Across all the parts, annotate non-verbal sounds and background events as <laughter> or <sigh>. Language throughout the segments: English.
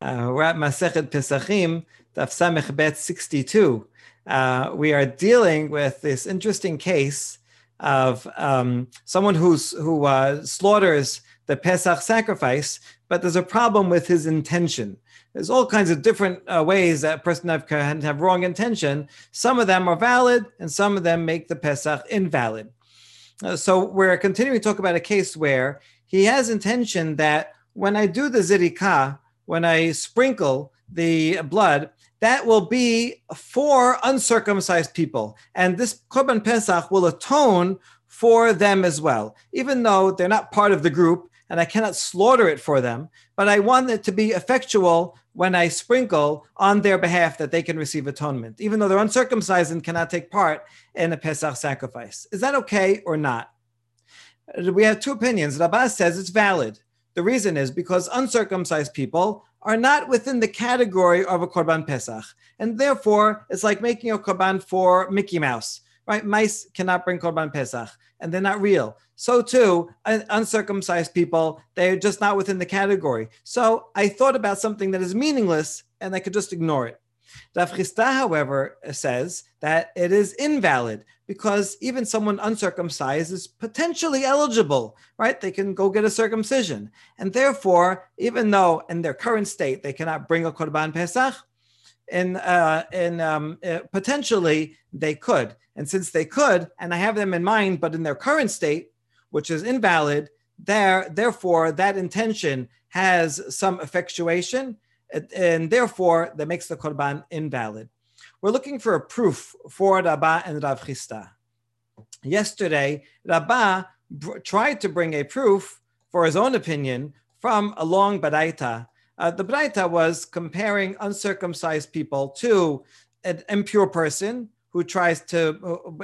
Uh, we're at Masechet Pesachim, Daf Samech Bet 62. Uh, we are dealing with this interesting case of um, someone who's, who uh, slaughters the Pesach sacrifice, but there's a problem with his intention. There's all kinds of different uh, ways that a person have, can have wrong intention. Some of them are valid, and some of them make the Pesach invalid. Uh, so we're continuing to talk about a case where he has intention that when I do the zirikah, when I sprinkle the blood, that will be for uncircumcised people. And this Korban Pesach will atone for them as well, even though they're not part of the group and I cannot slaughter it for them. But I want it to be effectual when I sprinkle on their behalf that they can receive atonement, even though they're uncircumcised and cannot take part in a Pesach sacrifice. Is that okay or not? We have two opinions. Rabbah says it's valid. The reason is because uncircumcised people are not within the category of a korban pesach, and therefore it's like making a korban for Mickey Mouse. Right? Mice cannot bring korban pesach, and they're not real. So too, uncircumcised people, they're just not within the category. So I thought about something that is meaningless, and I could just ignore it. Chisda, however, says that it is invalid because even someone uncircumcised is potentially eligible, right? They can go get a circumcision. And therefore, even though in their current state they cannot bring a Korban Pesach, in, uh, um, uh, potentially they could. And since they could, and I have them in mind, but in their current state, which is invalid, there, therefore, that intention has some effectuation and therefore that makes the korban invalid. We're looking for a proof for Rabbah and Rav Chisda. Yesterday, Rabbah tried to bring a proof for his own opinion from a long baraita. Uh, the baraita was comparing uncircumcised people to an impure person who tries to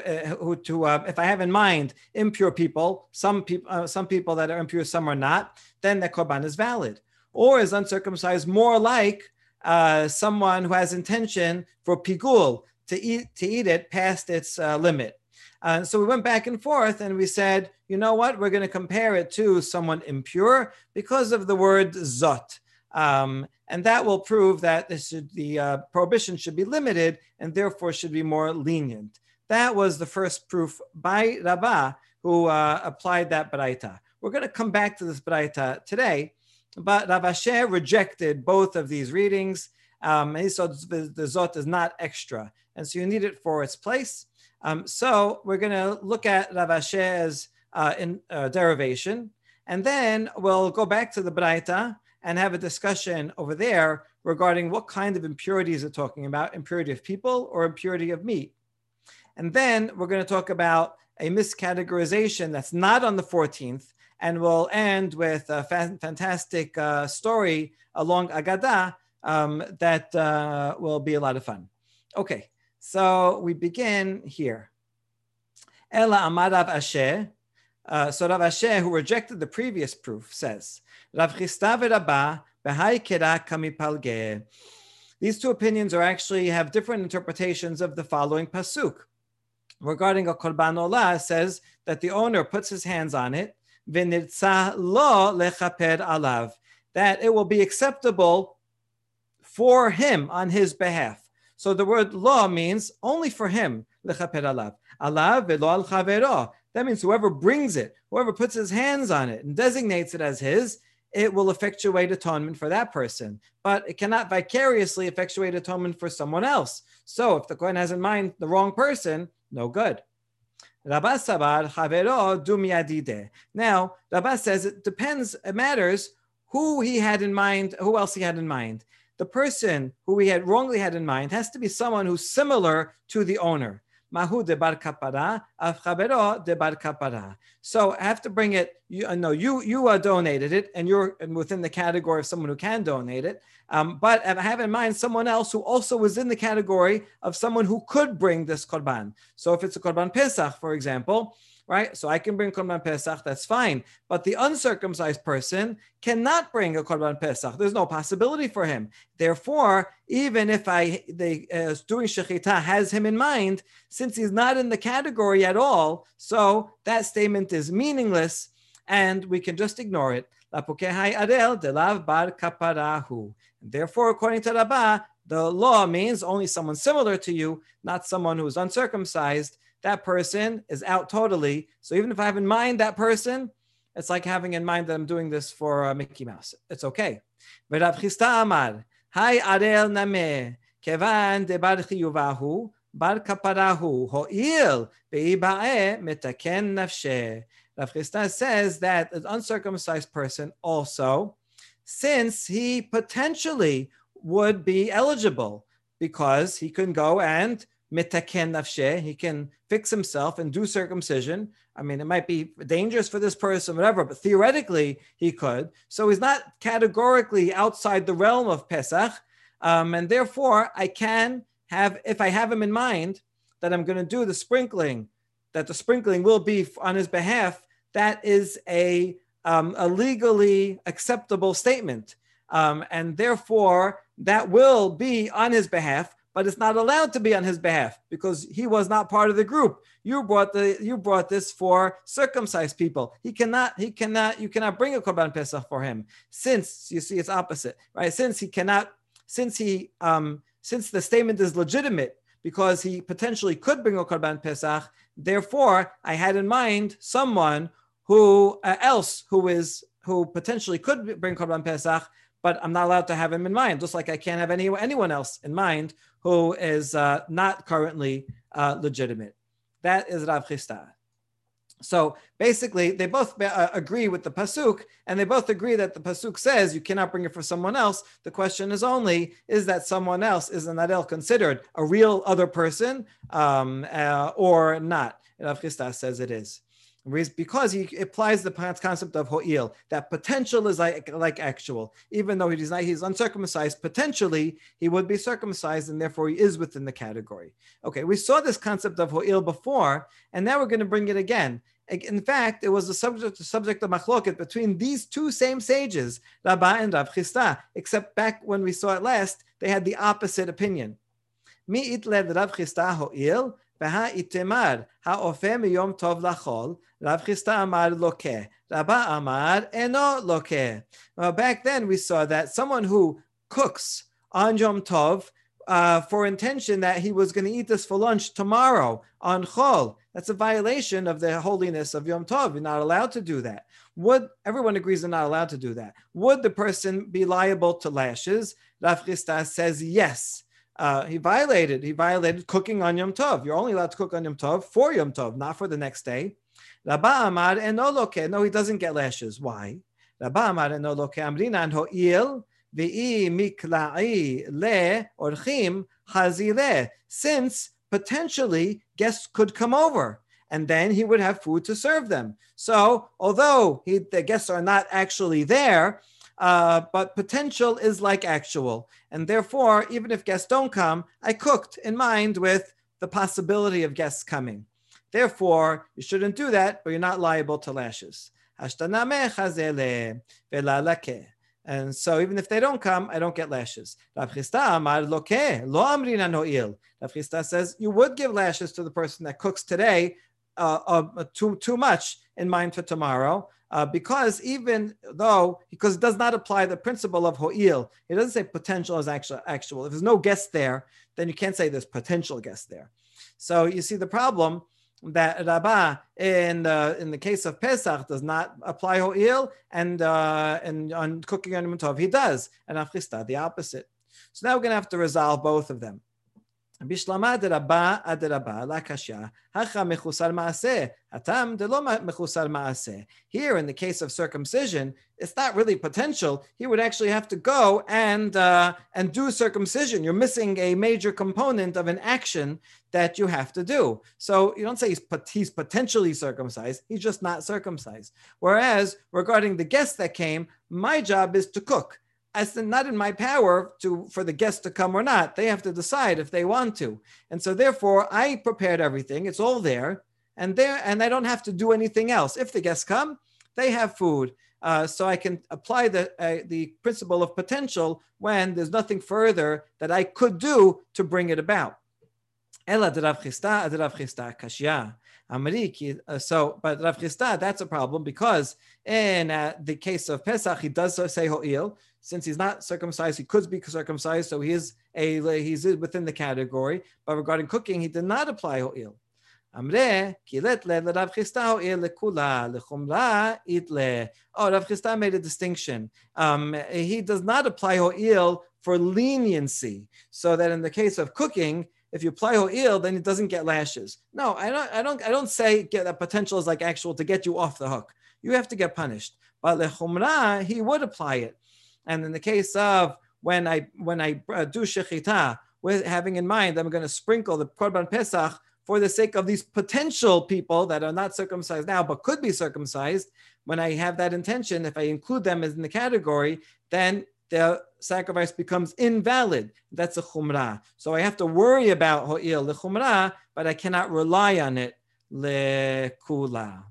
uh, who to uh, if I have in mind impure people, some people uh, some people that are impure, some are not, then the korban is valid or is uncircumcised more like uh, someone who has intention for pigul to eat to eat it past its uh, limit. Uh, so we went back and forth and we said, you know what, we're going to compare it to someone impure because of the word zot. Um, and that will prove that should, the uh, prohibition should be limited and therefore should be more lenient. That was the first proof by Rabbah, who uh, applied that baraita. We're going to come back to this baraita today but Rav Ashi rejected both of these readings. Um, he said the, Zot is not extra, and so you need it for its place. Um, so we're going to look at Rav Ashi's uh, in, uh, derivation, and then we'll go back to the Braita and have a discussion over there regarding what kind of impurities are talking about, impurity of people or impurity of meat. And then we're going to talk about a miscategorization that's not on the 14th, and we'll end with a fa- fantastic uh, story along Agada um, that uh, will be a lot of fun. Okay, so we begin here. Ela Amar Rav Ashi. Uh, so Rav Ashi, who rejected the previous proof, says, Rav b'hai kera. These two opinions are actually have different interpretations of the following pasuk. Regarding a korban olah, says that the owner puts his hands on it alav, that it will be acceptable for him on his behalf. So the word law means only for him, alav. Alav velo al chavero. That means whoever brings it, whoever puts his hands on it and designates it as his, it will effectuate atonement for that person. But it cannot vicariously effectuate atonement for someone else. So if the Kohen has in mind the wrong person, no good. Rabba Sabar Havero Dumyadide. Now, Rabba says it depends, it matters who he had in mind, who else he had in mind. The person who he had wrongly had in mind has to be someone who's similar to the owner. Mahu de bar kapara, avchabero de bar kapara. So I have to bring it. You uh, no, you you uh, donated it, and you're within the category of someone who can donate it. Um, but I have in mind someone else who also was in the category of someone who could bring this korban. So if it's a korban pesach, for example, right? So I can bring Korban Pesach, that's fine. But the uncircumcised person cannot bring a Korban Pesach. There's no possibility for him. Therefore, even if I the uh, doing Shechita has him in mind, since he's not in the category at all, so that statement is meaningless and we can just ignore it. Therefore, according to Rabbah, the law means only someone similar to you, not someone who is uncircumcised. That person is out totally. So even if I have in mind that person, it's like having in mind that I'm doing this for uh, Mickey Mouse. It's okay. But Rav Chisda Amar, Hai Arel Name, Kevan de Bar Chiyuvahu, Bar Kaparahu, Ho'il, Be'iba'e, Metaken Nafshe. Rav Chisda says that an uncircumcised person also, since he potentially would be eligible because he can go and he can fix himself and do circumcision. I mean, it might be dangerous for this person, whatever, but theoretically he could. So he's not categorically outside the realm of Pesach. Um, and therefore, I can have, if I have him in mind that I'm going to do the sprinkling, that the sprinkling will be on his behalf, that is a, um, a legally acceptable statement. Um, and therefore, that will be on his behalf, but it's not allowed to be on his behalf because he was not part of the group. You brought the you brought this for circumcised people. He cannot he cannot you cannot bring a korban pesach for him since you see it's opposite, right? Since he cannot since he um since the statement is legitimate because he potentially could bring a korban pesach. Therefore, I had in mind someone who uh, else who is who potentially could bring korban pesach but I'm not allowed to have him in mind, just like I can't have any, anyone else in mind who is uh, not currently uh, legitimate. That is Rav Chisda. So basically, they both uh, agree with the pasuk, and they both agree that the pasuk says you cannot bring it for someone else. The question is only: is that someone else is an arel considered a real other person um, uh, or not? Rav Chisda says it is because he applies the concept of ho'il, that potential is like, like actual. Even though he's not, he's uncircumcised, potentially he would be circumcised, and therefore he is within the category. Okay, we saw this concept of ho'il before, and now we're going to bring it again. In fact, it was the subject, the subject of machloket between these two same sages, Rabbah and Rav Chisda, except back when we saw it last, they had the opposite opinion. Mi itled Rav Chisda ho'il, והאיתמר, האופה מיום טוב לחול, Rav Chisda Amar Loke, Rabba Amar Eno Loke. Well, back then we saw that someone who cooks on Yom Tov uh, for intention that he was going to eat this for lunch tomorrow on Chol, that's a violation of the holiness of Yom Tov. You're not allowed to do that. Would everyone agrees they're not allowed to do that? Would the person be liable to lashes? Rav Chisda says yes uh, he violated. He violated cooking on Yom Tov. You're only allowed to cook on Yom Tov for Yom Tov, not for the next day. Rabba Amar enoloke. No, he doesn't get lashes. Why? Rabba Amar and enoloke. Amrinan ho'il v'i mikla'i le orchim hazile. Since potentially guests could come over and then he would have food to serve them. So although he, the guests are not actually there, uh, but potential is like actual. And therefore, even if guests don't come, I cooked in mind with the possibility of guests coming. Therefore, you shouldn't do that, but you're not liable to lashes. And so even if they don't come, I don't get lashes. Rav Chisda says you would give lashes to the person that cooks today uh, uh, too, too much in mind for tomorrow uh, because even though because it does not apply the principle of ho'il, it doesn't say potential is actual. Actual. If there's no guest there, then you can't say there's potential guest there. So you see the problem that Rabbah in in the case of Pesach does not apply ho'il, and uh, and on cooking on Tov he does, and Rav Chisda the opposite. So now we're going to have to resolve both of them. בשלמה דרבה עד רבה לקשה, הכה מחוסר מעשה, הטעם דלא מחוסר מעשה. Here in the case of circumcision, it's not really potential. He would actually have to go and, uh, and do circumcision. You're missing a major component of an action that you have to do. So you don't say he's, he's potentially circumcised, he's just not circumcised. Whereas regarding the guests that came, my job is to cook as not in my power to for the guests to come or not. They have to decide if they want to. And so therefore I prepared everything. It's all there. And there and I don't have to do anything else. If the guests come, they have food. Uh, so I can apply the uh, the principle of potential when there's nothing further that I could do to bring it about. Ela. Amriki. Uh, so, but Rav Chisda, that's a problem because in uh, the case of Pesach, he does say ho'il. Since he's not circumcised, he could be circumcised, so he is a he's within the category. But regarding cooking, he did not apply ho'il. Amre, kilet le Rav Chisda ho'il lekula lechumra itle. Oh, Rav Chisda made a distinction. Um, he does not apply ho'il for leniency, so that in the case of cooking, if you apply ho'il, then it doesn't get lashes. No, I don't, I don't, I don't say get that potential is like actual to get you off the hook. You have to get punished. But lechumra, he would apply it. And in the case of when I when I uh, do shechita, with having in mind I'm going to sprinkle the korban pesach for the sake of these potential people that are not circumcised now but could be circumcised. When I have that intention, if I include them in the category, then the sacrifice becomes invalid. That's a chumrah. So I have to worry about ho'il lechumrah, but I cannot rely on it lekula.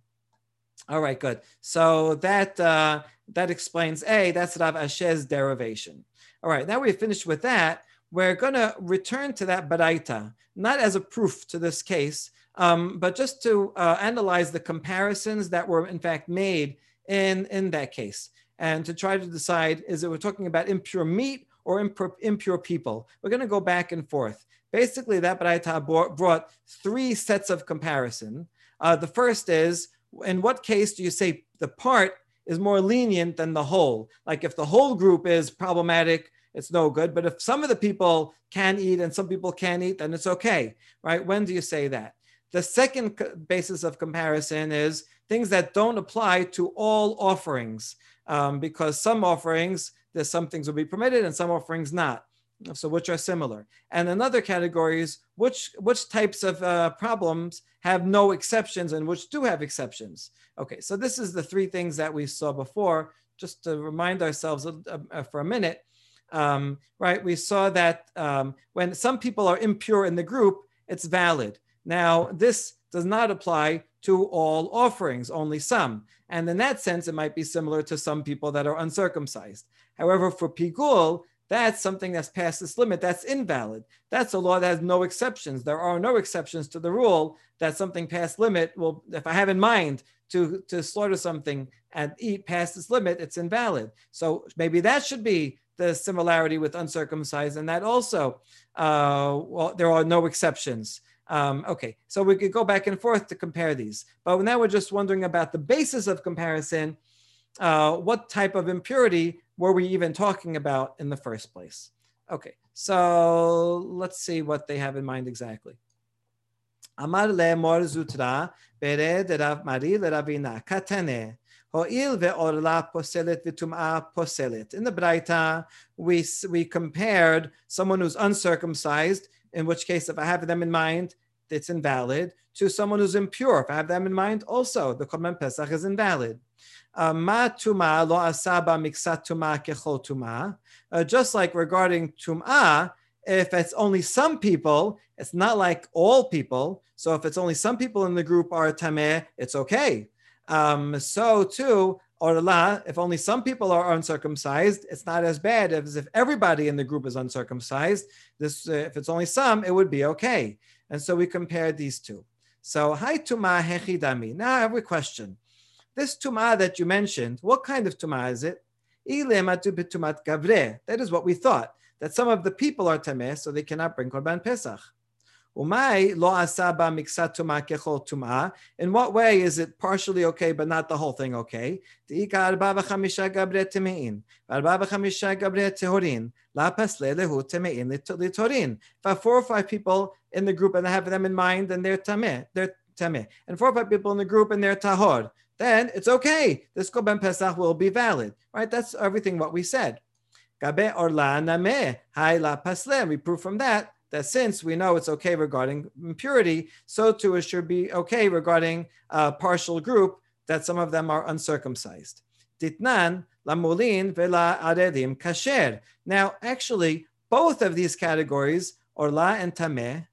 All right, good. So that uh, that explains a. That's Rav Ashi's derivation. All right, now we've finished with that. We're going to return to that baraita, not as a proof to this case, um, but just to uh, analyze the comparisons that were in fact made in in that case and to try to decide is it we're talking about impure meat or impure, impure people. We're going to go back and forth. Basically, that Baraita brought three sets of comparison. Uh, the first is in what case do you say the part is more lenient than the whole? Like if the whole group is problematic, it's no good. But if some of the people can eat and some people can't eat, then it's okay, right? When do you say that? The second basis of comparison is things that don't apply to all offerings um, because some offerings, there's some things will be permitted and some offerings not. So which are similar. And another category is which which types of uh, problems have no exceptions and which do have exceptions. Okay, so this is the three things that we saw before. Just to remind ourselves uh, for a minute, um, right? We saw that um, when some people are impure in the group, it's valid. Now this does not apply to all offerings, only some. And in that sense, it might be similar to some people that are uncircumcised. However, for pigul, that's something that's past this limit. That's invalid. That's a law that has no exceptions. There are no exceptions to the rule that something past limit will, if I have in mind to, to slaughter something and eat past this limit, it's invalid. So maybe that should be the similarity with uncircumcised, and that also uh, well, there are no exceptions. Um, okay, so we could go back and forth to compare these, but now we're just wondering about the basis of comparison. Uh, what type of impurity were we even talking about in the first place? Okay, so let's see what they have in mind exactly. Amar le Mar Zutra bere de Rav Mari le Ravina katane ho'il ve'orla poselet v'tum'a poselet. In the Braita, we, we compared someone who's uncircumcised in which case, if I have them in mind, it's invalid, to someone who's impure. If I have them in mind, also the Korban Pesach is invalid. Uh. Uh, just like regarding tuma, if it's only some people, it's not like all people. So if it's only some people in the group are tameh, it's okay. Um, so too, Orla, if only some people are uncircumcised, it's not as bad as if everybody in the group is uncircumcised. This, uh, if it's only some, it would be okay. And so we compared these two. So, hi tuma hechidami. Now I have a question. This tuma that you mentioned, what kind of tuma is it? That is what we thought, that some of the people are tameh, so they cannot bring korban pesach. In what way is it partially okay, but not the whole thing okay? If I have four or five people in the group and I have them in mind, then they're tameh, they're tameh. And four or five people in the group and they're tahor, then it's okay. This korban pesach will be valid, right? That's everything what we said. Gabe pasle. We prove from that that since we know it's okay regarding impurity, so too it should be okay regarding a partial group that some of them are uncircumcised. Ditnan lamulin vela aredim kasher. Now, actually, both of these categories, orla and tameh,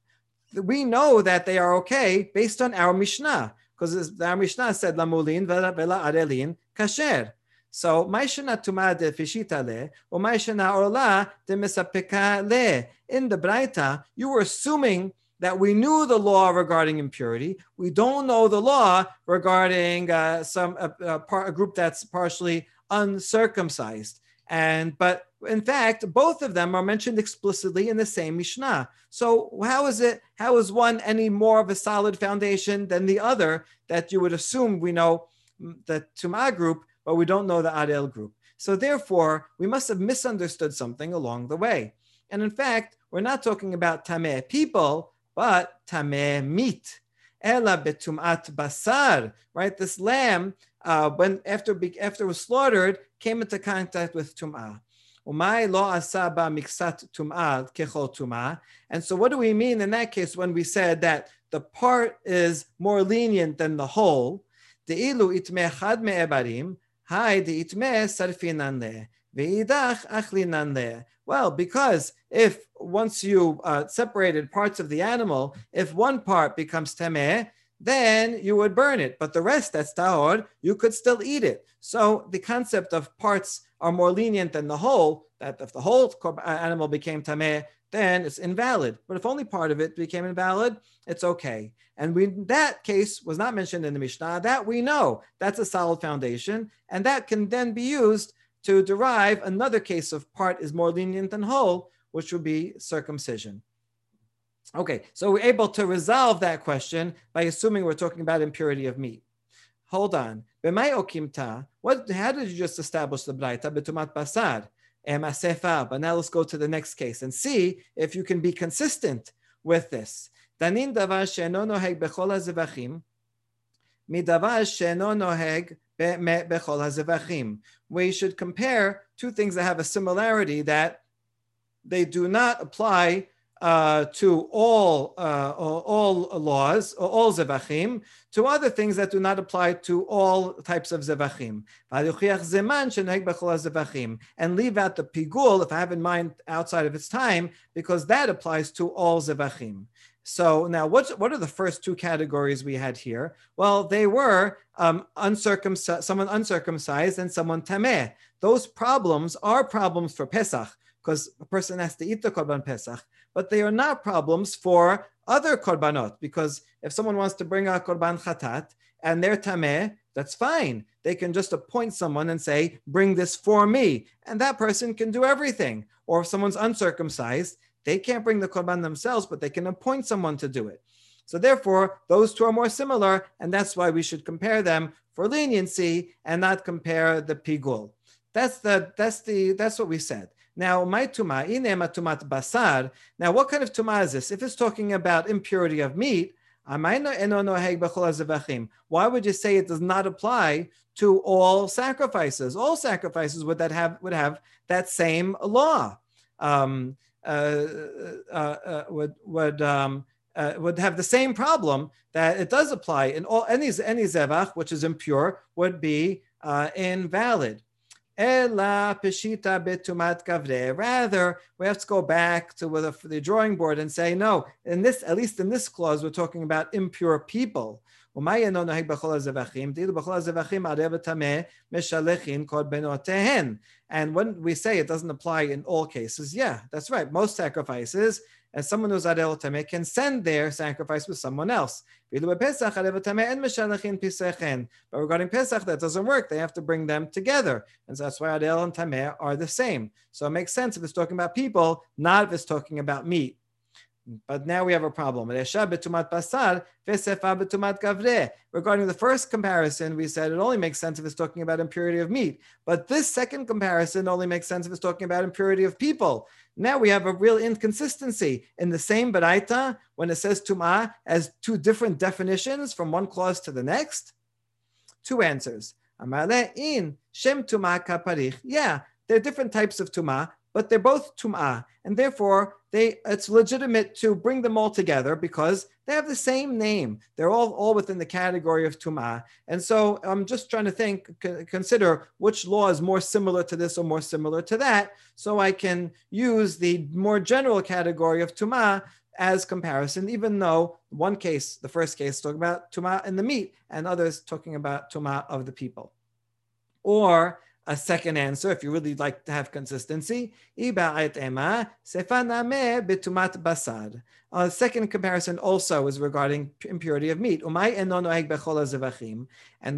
we know that they are okay based on our Mishnah, because our Mishnah said la lamulin vela arelin kasher. So, Maishana Tuma de Fishita le, or Maishana Orla de Misapeka le. In the Braita, you were assuming that we knew the law regarding impurity. We don't know the law regarding uh, some a, a, par, a group that's partially uncircumcised. And but in fact, both of them are mentioned explicitly in the same Mishnah. So how is it? How is one any more of a solid foundation than the other that you would assume we know mm, the Tumah group, but we don't know the Arel group? So therefore, we must have misunderstood something along the way. And in fact, we're not talking about tameh people, but tameh meat. Ela betumat basar, right? This lamb, uh, when after after it was slaughtered, came into contact with tum'ah. Umay lo asaba miksat tumah kechol tumah. And so, what do we mean in that case when we said that the part is more lenient than the whole? Well, because if once you uh, separated parts of the animal, if one part becomes temeh, then you would burn it. But the rest that's tahor, you could still eat it. So the concept of parts are more lenient than the whole, that if the whole uh, animal became tameh, then it's invalid. But if only part of it became invalid, it's okay. And we that case was not mentioned in the Mishnah. That we know. That's a solid foundation. And that can then be used to derive another case of part is more lenient than whole, which would be circumcision. Okay, so we're able to resolve that question by assuming we're talking about impurity of meat. Hold on. What, how did you just establish the braita? Betumat basar. But now let's go to the next case and see if you can be consistent with this. Danin davar she'eno noheg bechol hazevachim, midavar she'eno noheg bechol hazevachim. We should compare two things that have a similarity that they do not apply uh, to all uh, all laws, all zevachim, to other things that do not apply to all types of zevachim. And leave out the pigul, if I have in mind outside of its time, because that applies to all zevachim. So now, what what are the first two categories we had here? Well, they were um, uncircumcised, someone uncircumcised and someone tameh. Those problems are problems for Pesach because a person has to eat the korban Pesach but they are not problems for other korbanot, because if someone wants to bring a korban chatat and they're tameh, that's fine. They can just appoint someone and say, bring this for me. And that person can do everything. Or if someone's uncircumcised, they can't bring the korban themselves, but they can appoint someone to do it. So therefore, those two are more similar, and that's why we should compare them for leniency and not compare the pigul. That's the that's the that's what we said. Now, my tuma, inema tumat basar. Now, what kind of tuma is this? If it's talking about impurity of meat, why would you say it does not apply to all sacrifices? All sacrifices would that have would have that same law. Um, uh, uh, uh, would would um, uh, would have the same problem that it does apply in all any any zevach which is impure would be uh, invalid. Rather, we have to go back to the, the drawing board and say, no, in this, at least in this clause, we're talking about impure people. And when we say it doesn't apply in all cases, yeah, that's right. Most sacrifices and someone who's arel tameh can send their sacrifice with someone else. But regarding Pesach, that doesn't work. They have to bring them together, and so that's why arel and tameh are the same. So it makes sense if it's talking about people, not if it's talking about meat. But now we have a problem. Regarding the first comparison, we said it only makes sense if it's talking about impurity of meat. But this second comparison only makes sense if it's talking about impurity of people. Now we have a real inconsistency in the same baraita when it says tumah as two different definitions from one clause to the next. Two answers. in shem kaparich. Yeah, there are different types of tumah, but they're both tum'ah, and therefore they it's legitimate to bring them all together because they have the same name. They're all, all within the category of tum'ah. And so I'm just trying to think, consider which law is more similar to this or more similar to that, so I can use the more general category of tum'ah as comparison, even though one case, the first case, talking about tum'ah in the meat, and others talking about tum'ah of the people. Or a second answer if you really like to have consistency. A second comparison also is regarding impurity of meat. And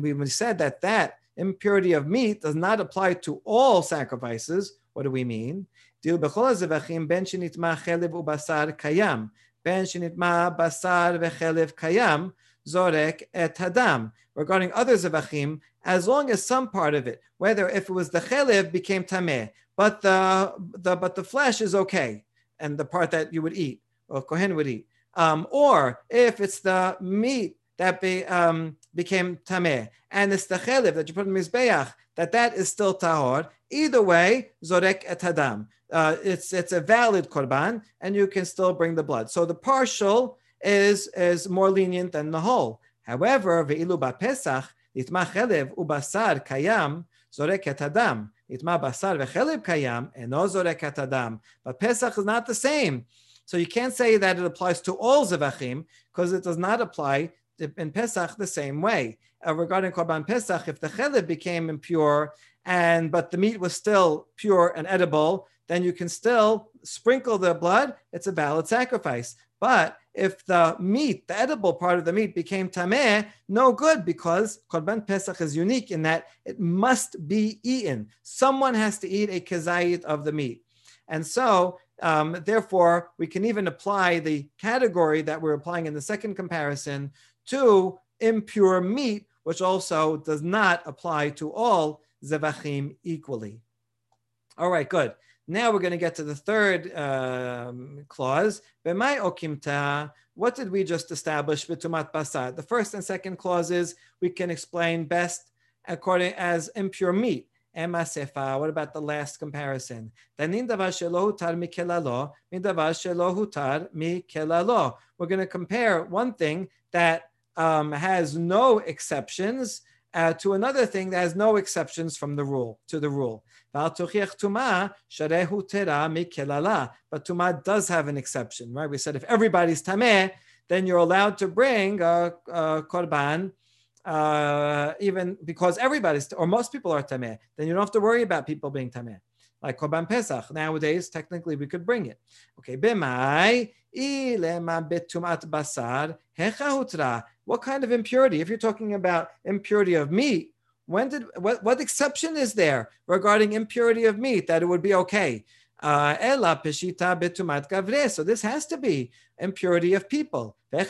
we said that that impurity of meat does not apply to all sacrifices. What do we mean? Ben basar kayam zorek et hadam. Regarding other zevachim, as long as some part of it, whether if it was the chelev became tameh, but the, the but the flesh is okay, and the part that you would eat, or Kohen would eat. Um, or if it's the meat that be, um, became tameh, and it's the chelev that you put in mizbeach, that that is still tahor. Either way, zorek et hadam. Uh, it's it's a valid korban, and you can still bring the blood. So the partial is is more lenient than the whole. However, ve'ilu pesach nitma chelev ubasar kayam zorek et hadam. Nitma basar vechelev kayam eno zorek et hadam. But Pesach is not the same. So you can't say that it applies to all Zevachim because it does not apply in Pesach the same way. Uh, regarding Korban Pesach, if the chelev became impure and but the meat was still pure and edible, then you can still sprinkle the blood. It's a valid sacrifice. But if the meat, the edible part of the meat, became tameh, no good because Korban Pesach is unique in that it must be eaten. Someone has to eat a kezayit of the meat. And so um, therefore, we can even apply the category that we're applying in the second comparison to impure meat, which also does not apply to all zevachim equally. All right, good. Now we're going to get to the third um, clause. What did we just establish? The first and second clauses we can explain best according as impure meat. Emasefa. What about the last comparison? We're going to compare one thing that um, has no exceptions uh, to another thing that has no exceptions from the rule to the rule. But tuma does have an exception, right? We said if everybody's tameh, then you're allowed to bring a, a korban uh, even because everybody's or most people are tameh, then you don't have to worry about people being tameh. Like korban pesach nowadays, technically we could bring it. Okay, hecha What kind of impurity? If you're talking about impurity of meat, when did what, what exception is there regarding impurity of meat that it would be okay? Uh, so this has to be impurity of people. When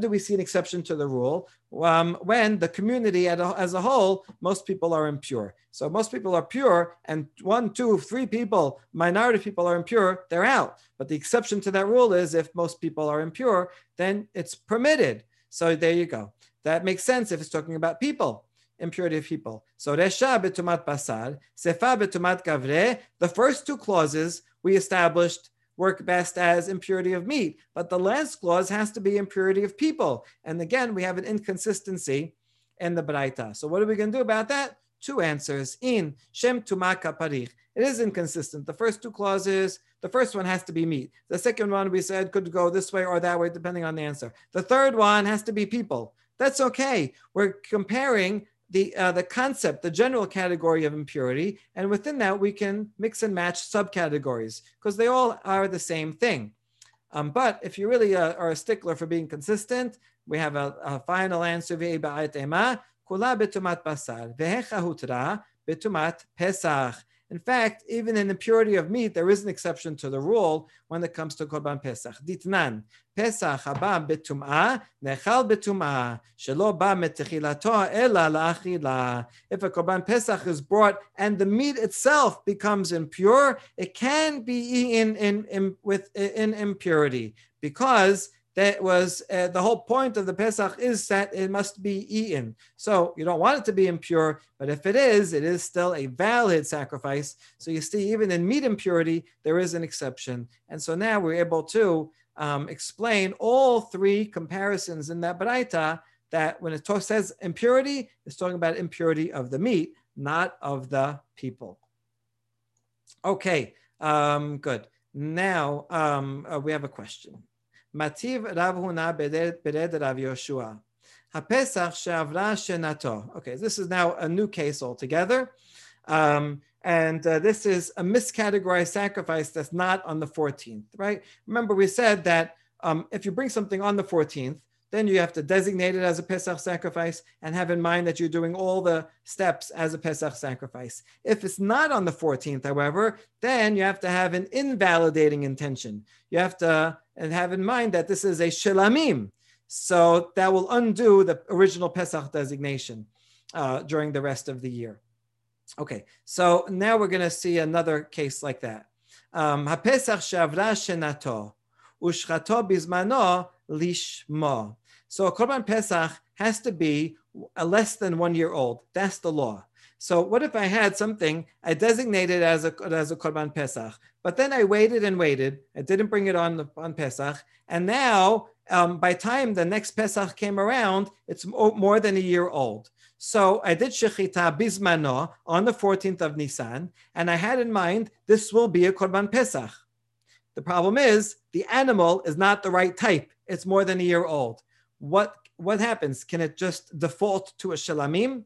do we see an exception to the rule? Um, when the community as a whole, most people are impure. So most people are pure, and one, two, three people, minority people are impure, they're out. But the exception to that rule is if most people are impure, then it's permitted. So there you go. That makes sense if it's talking about people impurity of people. So Resha betumat basar, Sefa betumat gavre. The first two clauses we established work best as impurity of meat, but the last clause has to be impurity of people. And again, we have an inconsistency in the Braita. So what are we going to do about that? Two answers. In Shem Tumaka Parich. It is inconsistent. The first two clauses, the first one has to be meat. The second one we said could go this way or that way, depending on the answer. The third one has to be people. That's okay. We're comparing the uh, the concept, the general category of impurity, and within that we can mix and match subcategories because they all are the same thing. Um, but if you really uh, are a stickler for being consistent, we have a, a final answer: kula betumat basar, vehecha hutra betumat pesach. In fact, even in the purity of meat, there is an exception to the rule when it comes to Korban Pesach. Ditnan, Pesach haba betum'ah, nechal betum'ah, shelo ba metechilato ela la'achila. If a Korban Pesach is brought and the meat itself becomes impure, it can be eaten in, in, with, in impurity because that was uh, the whole point of the Pesach is that it must be eaten. So you don't want it to be impure, but if it is, it is still a valid sacrifice. So you see, even in meat impurity, there is an exception. And so now we're able to um, explain all three comparisons in that Baraita that when it talk, says impurity, it's talking about impurity of the meat, not of the people. Okay, um, good. Now um, uh, we have a question. Mativ Rav Huna bered Rav Yoshua. Hapesach she'avra shenato. Okay, this is now a new case altogether. Um, and uh, this is a miscategorized sacrifice that's not on the 14th, right? Remember, we said that um, if you bring something on the 14th, then you have to designate it as a Pesach sacrifice and have in mind that you're doing all the steps as a Pesach sacrifice. If it's not on the 14th, however, then you have to have an invalidating intention. You have to have in mind that this is a shilamim. So that will undo the original Pesach designation uh, during the rest of the year. Okay, so now we're going to see another case like that. Um, HaPesach shenato lishma. So a Korban Pesach has to be less than one year old. That's the law. So what if I had something I designated as a as a Korban Pesach, but then I waited and waited. I didn't bring it on on Pesach, and now um, by time the next Pesach came around, it's more than a year old. So I did shechita bismano on the 14th of Nisan, and I had in mind this will be a Korban Pesach. The problem is the animal is not the right type. It's more than a year old. What what happens? Can it just default to a shalamim?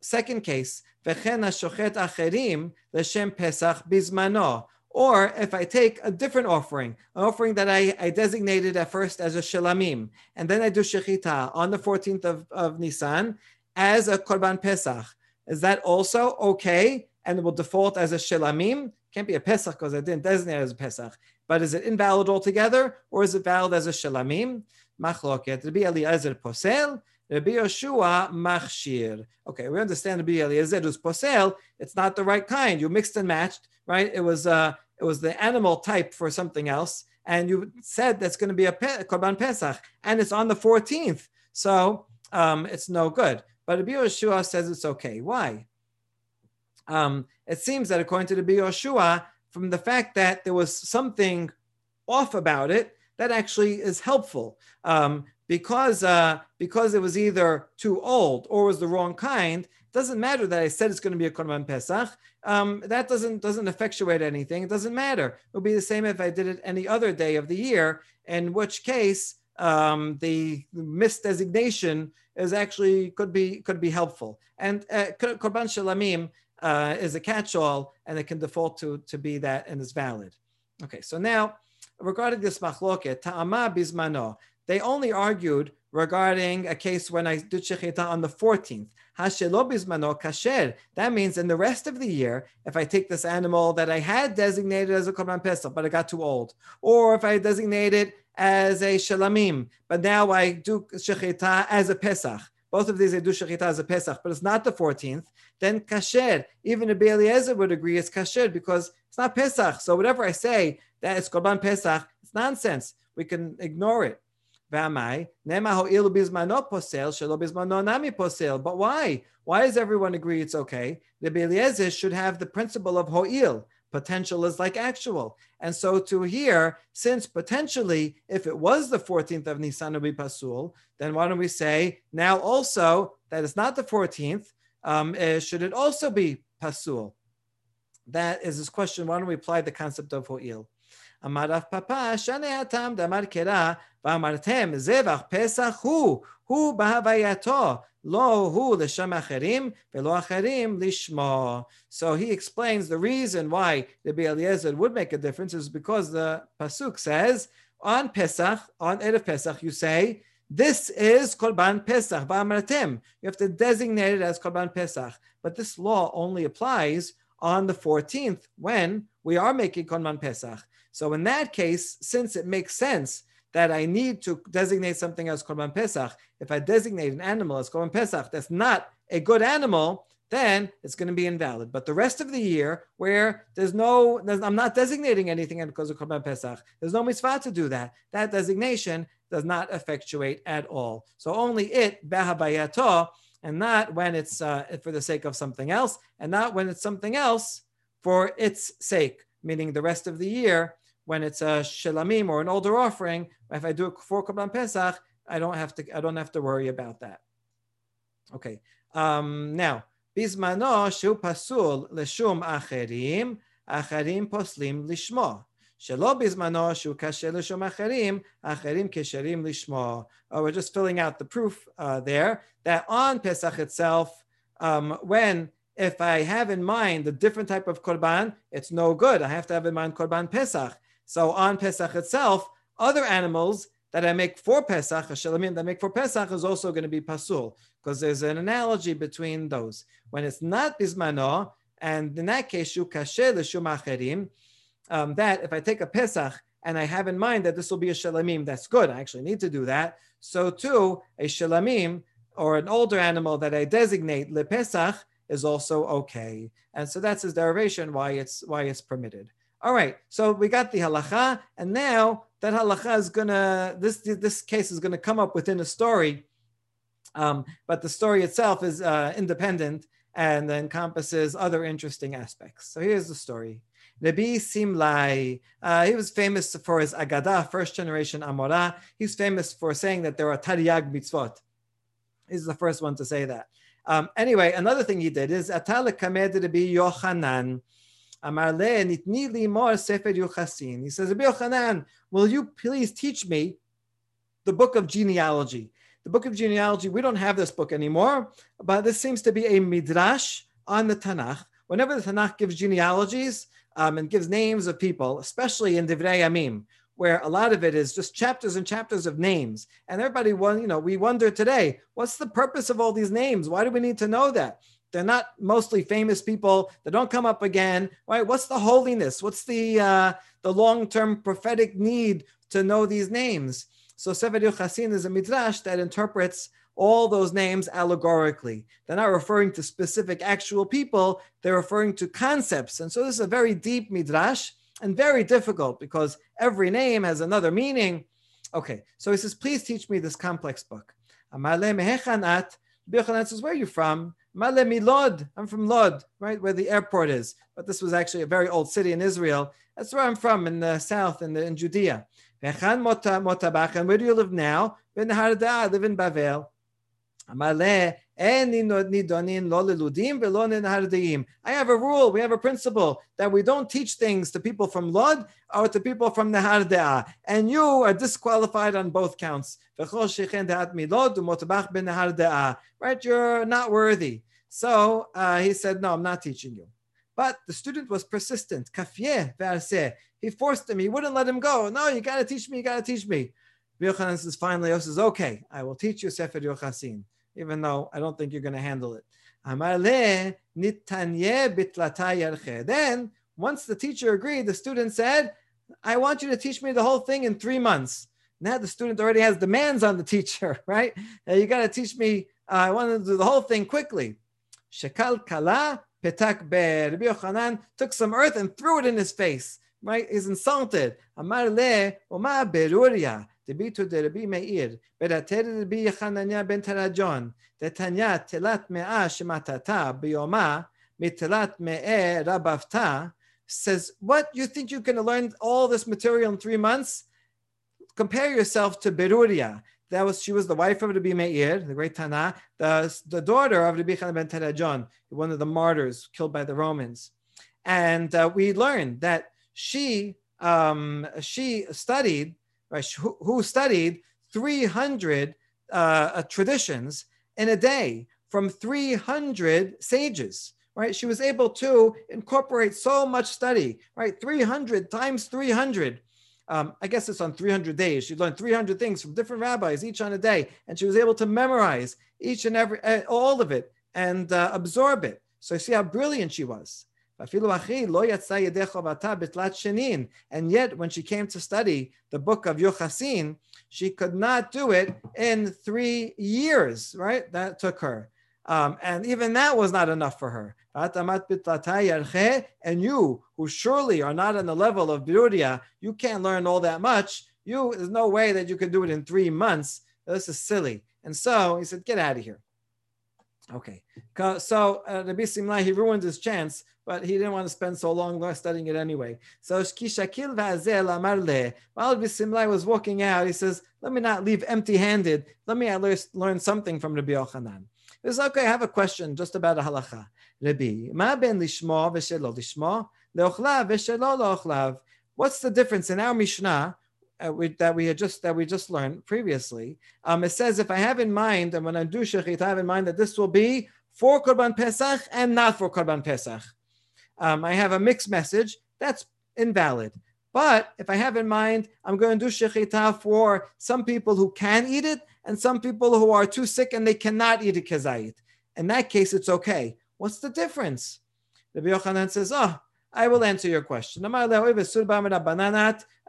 Second case, v'chen shochet acherim l'shem Pesach bizmano. Or if I take a different offering, an offering that I, I designated at first as a shalamim, and then I do shechita on the 14th of, of Nisan as a korban Pesach, is that also okay? And it will default as a shalamim? Can't be a Pesach because I didn't designate it as a Pesach. But is it invalid altogether, or is it valid as a shalamim? Machloket. Rabbi Eliezer posel, Rabbi Yoshua machshir. Okay, we understand Rabbi Eliezer was posel. It's not the right kind. You mixed and matched, right? It was uh, it was the animal type for something else, and you said that's going to be a pe- korban pesach, and it's on the 14th, so um, it's no good. But Rabbi Yoshua says it's okay. Why? Um, it seems that according to Rabbi Yoshua, from the fact that there was something off about it, that actually is helpful. Um, because uh, because it was either too old or was the wrong kind, doesn't matter that I said it's going to be a korban pesach. Um, that doesn't doesn't effectuate anything. It doesn't matter. It would be the same if I did it any other day of the year. In which case, um, the misdesignation is actually could be could be helpful. And uh, korban shalamim uh, is a catch-all, and it can default to to be that and is valid. Okay, so now regarding this machloket, ta'ama bismano, they only argued regarding a case when I did shechita on the 14th. Hashelo bismano kasher. That means in the rest of the year, if I take this animal that I had designated as a korban pesach, but it got too old, or if I designate it as a shalamim, but now I do shechita as a pesach. Both of these I do shechita as a pesach, but it's not the 14th. Then kasher. Even a Eliezer would agree it's kasher because it's not pesach. So whatever I say that it's korban pesach, it's nonsense. We can ignore it. But why? Why does everyone agree it's okay? The Eliezer should have the principle of ho'il. Potential is like actual. And so to here, since potentially, if it was the 14th of Nisan be pasul, then why don't we say now also that it's not the 14th, um, uh, should it also be pasul? That is this question. Why don't we apply the concept of ho'il? אמר רב פאפא, שנה הטעם דאמר קרא, ואמרתם, זבח פסח הוא, הוא בהווייתו, לא הוא לשם אחרים, ולא אחרים לשמו. So he explains the reason why the Eliezer would make a difference is because the Pasuk says, on Pesach, on Erev Pesach, you say, this is Korban Pesach, Ba'amratem. You have to designate it as Korban Pesach. But this law only applies on the 14th when we are making Korban Pesach. So in that case, since it makes sense that I need to designate something as Korban Pesach, if I designate an animal as Korban Pesach that's not a good animal, then it's going to be invalid. But the rest of the year, where there's no, there's, I'm not designating anything because of Korban Pesach, there's no mitzvah to do that. That designation does not effectuate at all. So only it, behabayato, and not when it's uh, for the sake of something else, and not when it's something else for its sake, meaning the rest of the year when it's a shelamim or an older offering, if I do it for Korban Pesach, I don't have to I don't have to worry about that. Okay. Um, now, bismano shu pasul leshum acherim, acherim poslim lishma. Shelo bismano shu kasher leshum acherim, acherim kesherim lishma. Oh, we're just filling out the proof uh, there that on Pesach itself, um, when if I have in mind a different type of korban, it's no good. I have to have in mind korban Pesach. So on Pesach itself, other animals that I make for Pesach, shalamim that I make for Pesach is also going to be pasul because there's an analogy between those. When it's not bismano, and in that case, shu kasher l'shum acherim, um, that if I take a Pesach and I have in mind that this will be a shalamim, that's good. I actually need to do that. So too, a shalamim or an older animal that I designate le Pesach is also okay. And so that's his derivation why it's why it's permitted. All right, so we got the halacha, and now that halacha is gonna this this case is gonna come up within a story, um, but the story itself is uh, independent and encompasses other interesting aspects. So here's the story. Rabbi Simlai, uh, he was famous for his Agadah, first generation Amora. He's famous for saying that there are Tariag mitzvot. He's the first one to say that. Um, anyway, another thing he did is Atala Kamed Rabbi Yochanan. Amar le nitni li mor sefer Yochasin. He says, Rabbi Yochanan, will you please teach me the book of genealogy? The book of genealogy, we don't have this book anymore, but this seems to be a midrash on the Tanakh. Whenever the Tanakh gives genealogies um, and gives names of people, especially in Divrei Yamim, where a lot of it is just chapters and chapters of names. And everybody, you know, we wonder today, what's the purpose of all these names? Why do we need to know that? They're not mostly famous people. They don't come up again, right? What's the holiness? What's the uh, the long term prophetic need to know these names? So Sefer Yochasin is a midrash that interprets all those names allegorically. They're not referring to specific actual people. They're referring to concepts. And so this is a very deep midrash and very difficult because every name has another meaning. Okay, so he says, please teach me this complex book. Amale mehechanat. Yochanan says, where are you from? Male milod. I'm from Lod, right, where the airport is. But this was actually a very old city in Israel. That's where I'm from, in the south, in, the, in Judea. And where do you live now? I live in Bavel. I have a rule, we have a principle that we don't teach things to people from Lod or to people from Nehardea. And you are disqualified on both counts. Right? You're not worthy. So uh, he said, No, I'm not teaching you. But the student was persistent. He forced him, he wouldn't let him go. No, you got to teach me, you got to teach me. Yochanan says, finally, Yosef says, Okay, I will teach you Sefer Yochasin even though I don't think you're going to handle it. Then, once the teacher agreed, the student said, I want you to teach me the whole thing in three months. Now the student already has demands on the <laughs> teacher, right? You got to teach me, uh, I want to do the whole thing quickly. Shekal Kala Petak Ber. Rabbi Yochanan took some earth and threw it in his face. Right? He's insulted. Amar le Oma Beruria. Debitu de Rabbi Meir. Berater Rabbi Yochananya ben Teradyon. Detanya Telat Me'a Shematata Biyoma. Mitelat Me'e Rabavta. Says, what you think you're going to learn all this material in three months? Compare yourself to Beruria. That was, she was the wife of Rabbi Meir, the great Tana, the, the daughter of Rabbi Chanan ben Teradyon, one of the martyrs killed by the Romans. And uh, we learned that she, um, she studied right, who, who studied 300 uh, traditions in a day from 300 sages right? She was able to incorporate so much study right? 300 times 300 um, i guess it's on 300 days she learned 300 things from different rabbis each on a day and she was able to memorize each and every uh, all of it and uh, absorb it so you see how brilliant she was and yet, when she came to study the book of Yochasin, she could not do it in three years, right? That took her. Um, and even that was not enough for her. And you, who surely are not on the level of Beruria, you can't learn all that much. You, there's no way that you can do it in three months. This is silly. And so he said, get out of here. Okay, so uh, Rabbi Simlai, he ruined his chance, but he didn't want to spend so long studying it anyway. So Kishakil Amarle, while Rabbi Simlai was walking out, he says, let me not leave empty-handed. Let me at least learn something from Rabbi Yochanan. Says, okay, I have a question just about a halacha. Rabbi, ma ben lishmo v'shelo lishmo, leochlav v'shelo leochlav. what's the difference in our Mishnah uh, we, that we had just that we just learned previously? Um, it says if I have in mind, and when I do shechit, I have in mind that this will be for Korban Pesach and not for Korban Pesach. Um, I have a mixed message. That's invalid. But if I have in mind, I'm going to do shechita for some people who can eat it and some people who are too sick and they cannot eat a kezayit. In that case, it's okay. What's the difference? Rabbi Yochanan says, oh, I will answer your question. I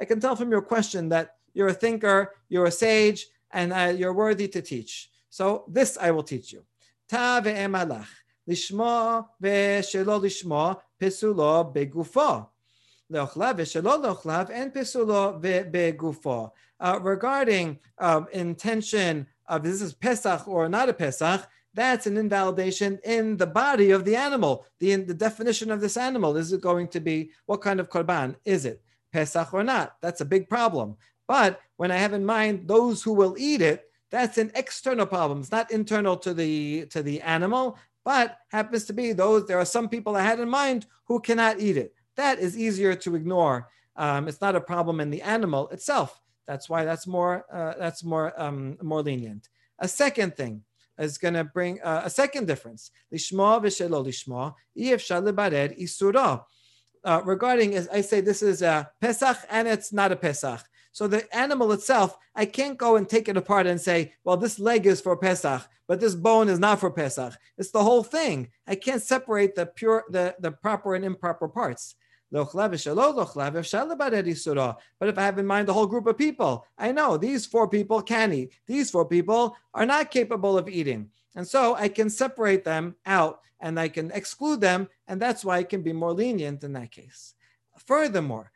can tell from your question that you're a thinker, you're a sage, and uh, you're worthy to teach. So this I will teach you. Ta ve'emalach, lishma ve'shelo lishma, pesulo begufo. Leochlav, and. Uh, regarding um, intention of this is Pesach or not a Pesach, that's an invalidation in the body of the animal. The, the definition of this animal is it going to be what kind of korban is it? Pesach or not? That's a big problem. But when I have in mind those who will eat it, that's an external problem. It's not internal to the to the animal, but happens to be those. There are some people I had in mind who cannot eat it. That is easier to ignore. Um, it's not a problem in the animal itself. That's why that's more uh, that's more um, more lenient. A second thing, is going to bring uh, a second difference. Lishma v'shelo lishma, ifshar levarer isura. Uh, regarding, as I say, this is a Pesach and it's not a Pesach. So the animal itself, I can't go and take it apart and say, well, this leg is for Pesach, but this bone is not for Pesach. It's the whole thing. I can't separate the pure, the, the proper and improper parts. But if I have in mind the whole group of people, I know these four people can eat. These four people are not capable of eating. And so I can separate them out and I can exclude them. And that's why I can be more lenient in that case. Furthermore,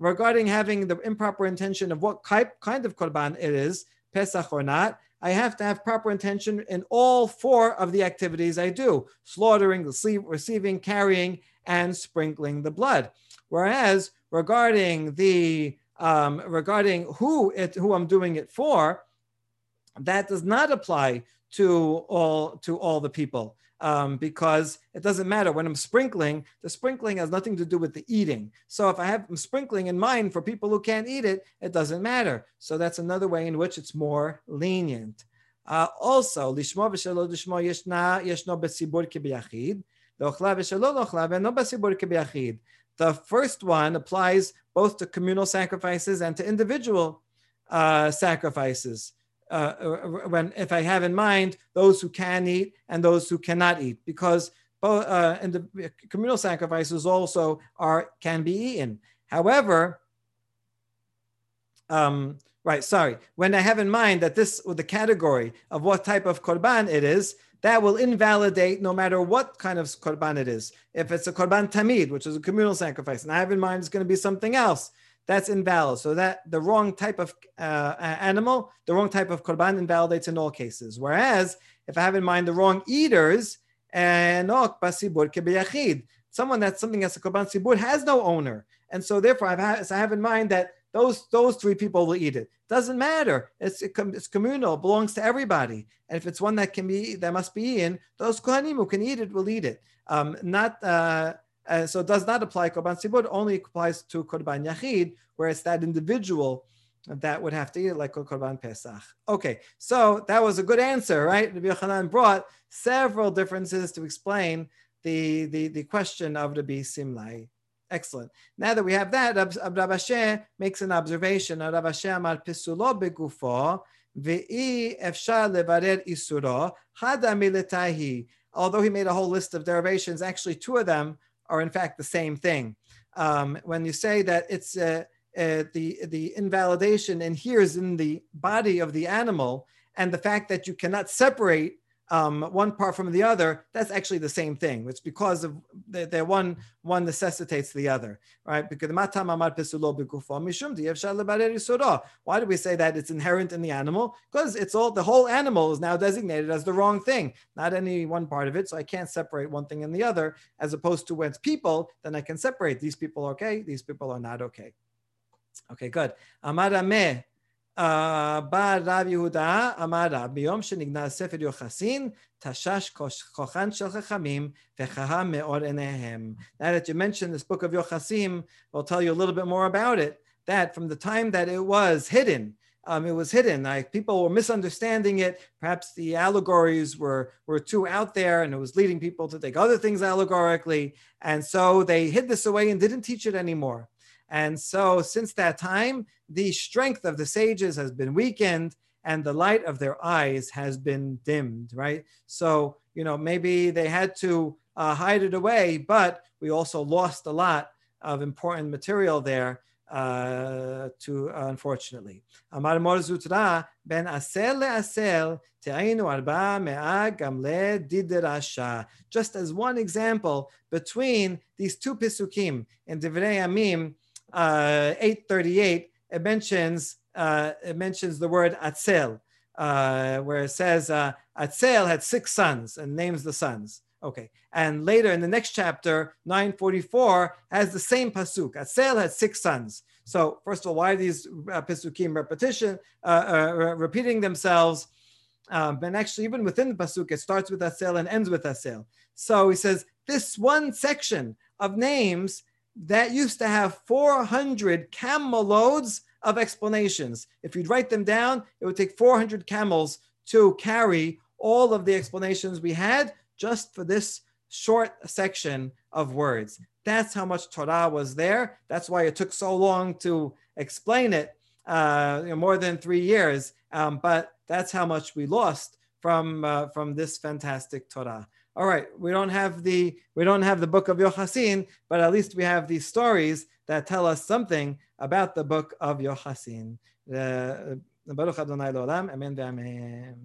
Regarding having the improper intention of what kind of korban it is, Pesach or not, I have to have proper intention in all four of the activities I do slaughtering, receiving, carrying, and sprinkling the blood. Whereas regarding the um, regarding who it who I'm doing it for, that does not apply to all to all the people um, because it doesn't matter when I'm sprinkling. The sprinkling has nothing to do with the eating. So if I have sprinkling in mind for people who can't eat it, it doesn't matter. So that's another way in which it's more lenient. Uh, also, yeshna yeshno. The first one applies both to communal sacrifices and to individual uh, sacrifices uh, when if I have in mind those who can eat and those who cannot eat, because both uh, and the communal sacrifices also are can be eaten. However, um, right, sorry, when I have in mind that this the category of what type of korban it is, that will invalidate no matter what kind of korban it is. If it's a korban tamid, which is a communal sacrifice, and I have in mind it's going to be something else, that's invalid. So that the wrong type of uh, animal, the wrong type of korban invalidates in all cases. Whereas if I have in mind the wrong eaters, and someone that's something that's a korban tzibur has no owner, and so therefore I've had, so I have in mind that those those three people will eat it. Doesn't matter. It's it's communal. Belongs to everybody. And if it's one that can be that must be eaten, those kohanim who can eat it will eat it. Um, not. Uh, uh, so it does not apply korban tzibur, only applies to korban yachid, where it's that individual that would have to eat it like korban pesach. Okay, so that was a good answer, right? Rabbi Yochanan brought several differences to explain the, the, the question of Rabbi Simlai. Excellent. Now that we have that, Rav Ashi makes an observation. Rav Ashi amar pisulo begufo ve'i efshar levarer isuro hada militahi. Although he made a whole list of derivations, actually two of them are in fact the same thing. Um, when you say that it's uh, uh, the the invalidation and here is in the body of the animal, and the fact that you cannot separate um, one part from the other, that's actually the same thing. It's because of the, the one one necessitates the other, right? Because why do we say that it's inherent in the animal? Because it's all the whole animal is now designated as the wrong thing, not any one part of it. So I can't separate one thing and the other, as opposed to when it's people, then I can separate these people okay, these people are not okay. Okay, good. Amar בא רב יהודה, אמר רב, ביום שנגנז ספר יוחסין, תשש כוחן של חכמים וחכם מאור עיניהם. Now that you mentioned this book of Yochasin, I'll tell you a little bit more about it. That from the time that it was hidden, um, it was hidden. Like people were misunderstanding it. Perhaps the allegories were were too out there, and it was leading people to take other things allegorically. And so they hid this away and didn't teach it anymore. And so since that time, the strength of the sages has been weakened and the light of their eyes has been dimmed, right? So, you know, maybe they had to uh, hide it away, but we also lost a lot of important material there uh, to uh, unfortunately. Amar Mar Zutra ben atzel le'atzel te'ainu arba me'a gamle didrasha. Just as one example between these two pisukim in Divrei Yamim uh, 838, it mentions uh, it mentions the word atzel, uh, where it says uh, Atzel had six sons and names the sons. Okay, and later in the next chapter, 944 has the same pasuk. Atzel had six sons. So first of all, why are these uh, pasukim repetition uh, uh, repeating themselves? Um, and actually, even within the pasuk, it starts with Atzel and ends with Atzel. So he says this one section of names that used to have 400 camel loads of explanations. If you'd write them down, it would take 400 camels to carry all of the explanations we had just for this short section of words. That's how much Torah was there. That's why it took so long to explain it, uh, you know, more than three years. Um, but that's how much we lost from uh, from this fantastic Torah. All right, we don't have the we don't have the book of Yochasin, but at least we have these stories that tell us something about the book of Yochasin. Uh, Baruch Adonai Amen